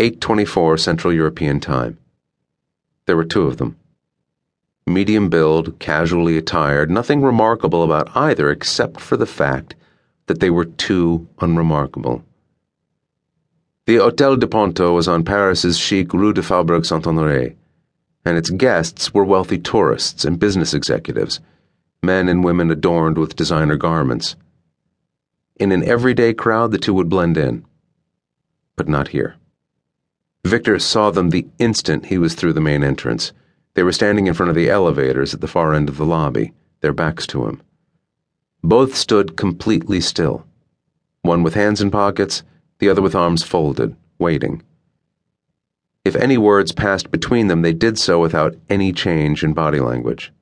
8:24 Central European Time. There were two of them. Medium build, casually attired, nothing remarkable about either except for the fact that they were too unremarkable. The Hotel de Ponto was on Paris's chic Rue de Faubourg Saint-Honoré, and its guests were wealthy tourists and business executives, men and women adorned with designer garments. In an everyday crowd, the two would blend in. But not here. Victor saw them the instant he was through the main entrance. They were standing in front of the elevators at the far end of the lobby, their backs to him. Both stood completely still, one with hands in pockets, the other with arms folded, waiting. If any words passed between them, they did so without any change in body language.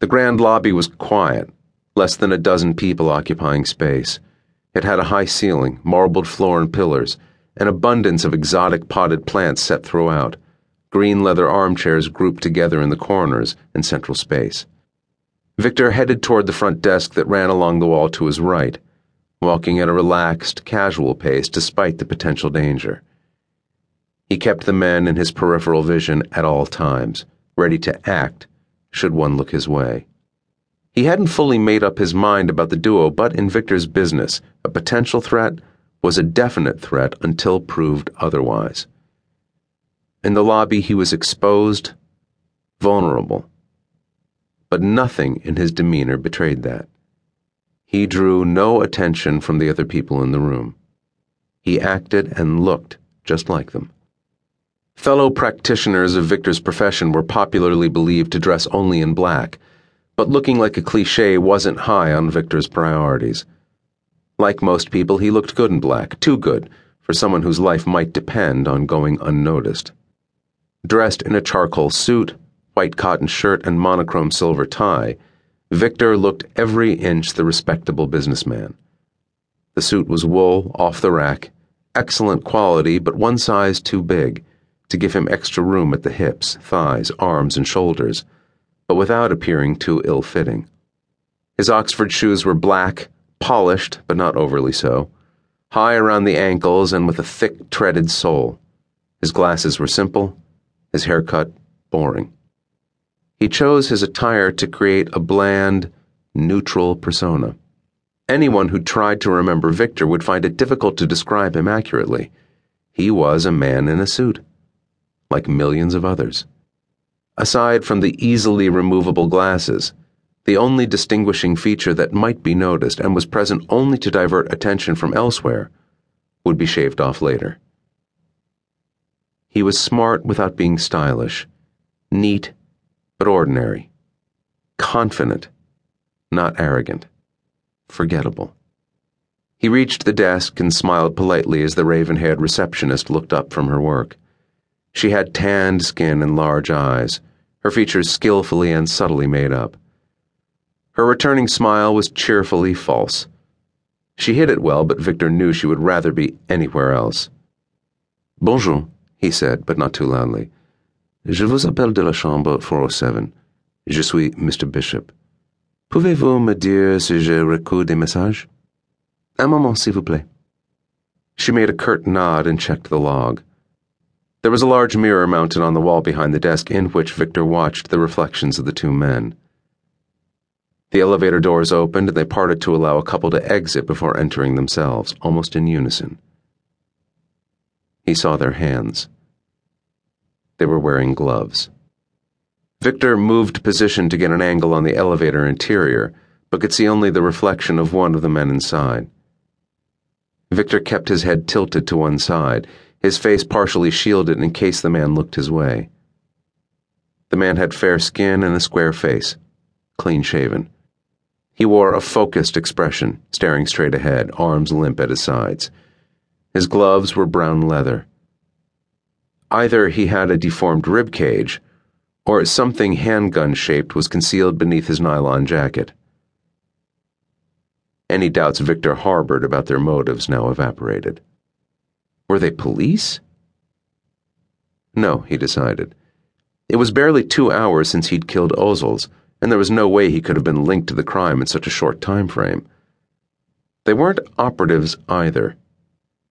The grand lobby was quiet, less than a dozen people occupying space. It had a high ceiling, marbled floor and pillars, an abundance of exotic potted plants set throughout, green leather armchairs grouped together in the corners and central space. Victor headed toward the front desk that ran along the wall to his right, walking at a relaxed, casual pace despite the potential danger. He kept the men in his peripheral vision at all times, ready to act should one look his way. He hadn't fully made up his mind about the duo, but in Victor's business, a potential threat was a definite threat until proved otherwise. In the lobby, he was exposed, vulnerable. But nothing in his demeanor betrayed that. He drew no attention from the other people in the room. He acted and looked just like them. Fellow practitioners of Victor's profession were popularly believed to dress only in black, but looking like a cliche wasn't high on Victor's priorities. Like most people, he looked good in black, too good for someone whose life might depend on going unnoticed. Dressed in a charcoal suit, white cotton shirt, and monochrome silver tie, Victor looked every inch the respectable businessman. The suit was wool, off the rack, excellent quality, but one size too big to give him extra room at the hips, thighs, arms, and shoulders, but without appearing too ill fitting. His Oxford shoes were black polished, but not overly so, high around the ankles and with a thick, treaded sole. His glasses were simple, his haircut boring. He chose his attire to create a bland, neutral persona. Anyone who tried to remember Victor would find it difficult to describe him accurately. He was a man in a suit, like millions of others. Aside from the easily removable glasses, the only distinguishing feature that might be noticed and was present only to divert attention from elsewhere, would be shaved off later. He was smart without being stylish, neat but ordinary, confident, not arrogant, forgettable. He reached the desk and smiled politely as the raven haired receptionist looked up from her work. She had tanned skin and large eyes, her features skillfully and subtly made up. Her returning smile was cheerfully false. She hid it well, but Victor knew she would rather be anywhere else. Bonjour, he said, but not too loudly. Je vous appelle de la chambre 407. Je suis Mr. Bishop. Pouvez-vous me dire si je reçu des messages? Un moment, s'il vous plaît. She made a curt nod and checked the log. There was a large mirror mounted on the wall behind the desk in which Victor watched the reflections of the two men. The elevator doors opened and they parted to allow a couple to exit before entering themselves, almost in unison. He saw their hands. They were wearing gloves. Victor moved position to get an angle on the elevator interior, but could see only the reflection of one of the men inside. Victor kept his head tilted to one side, his face partially shielded in case the man looked his way. The man had fair skin and a square face, clean shaven. He wore a focused expression, staring straight ahead, arms limp at his sides. His gloves were brown leather. Either he had a deformed rib cage, or something handgun shaped was concealed beneath his nylon jacket. Any doubts Victor harbored about their motives now evaporated. Were they police? No, he decided. It was barely two hours since he'd killed Ozols and there was no way he could have been linked to the crime in such a short time frame. They weren't operatives either.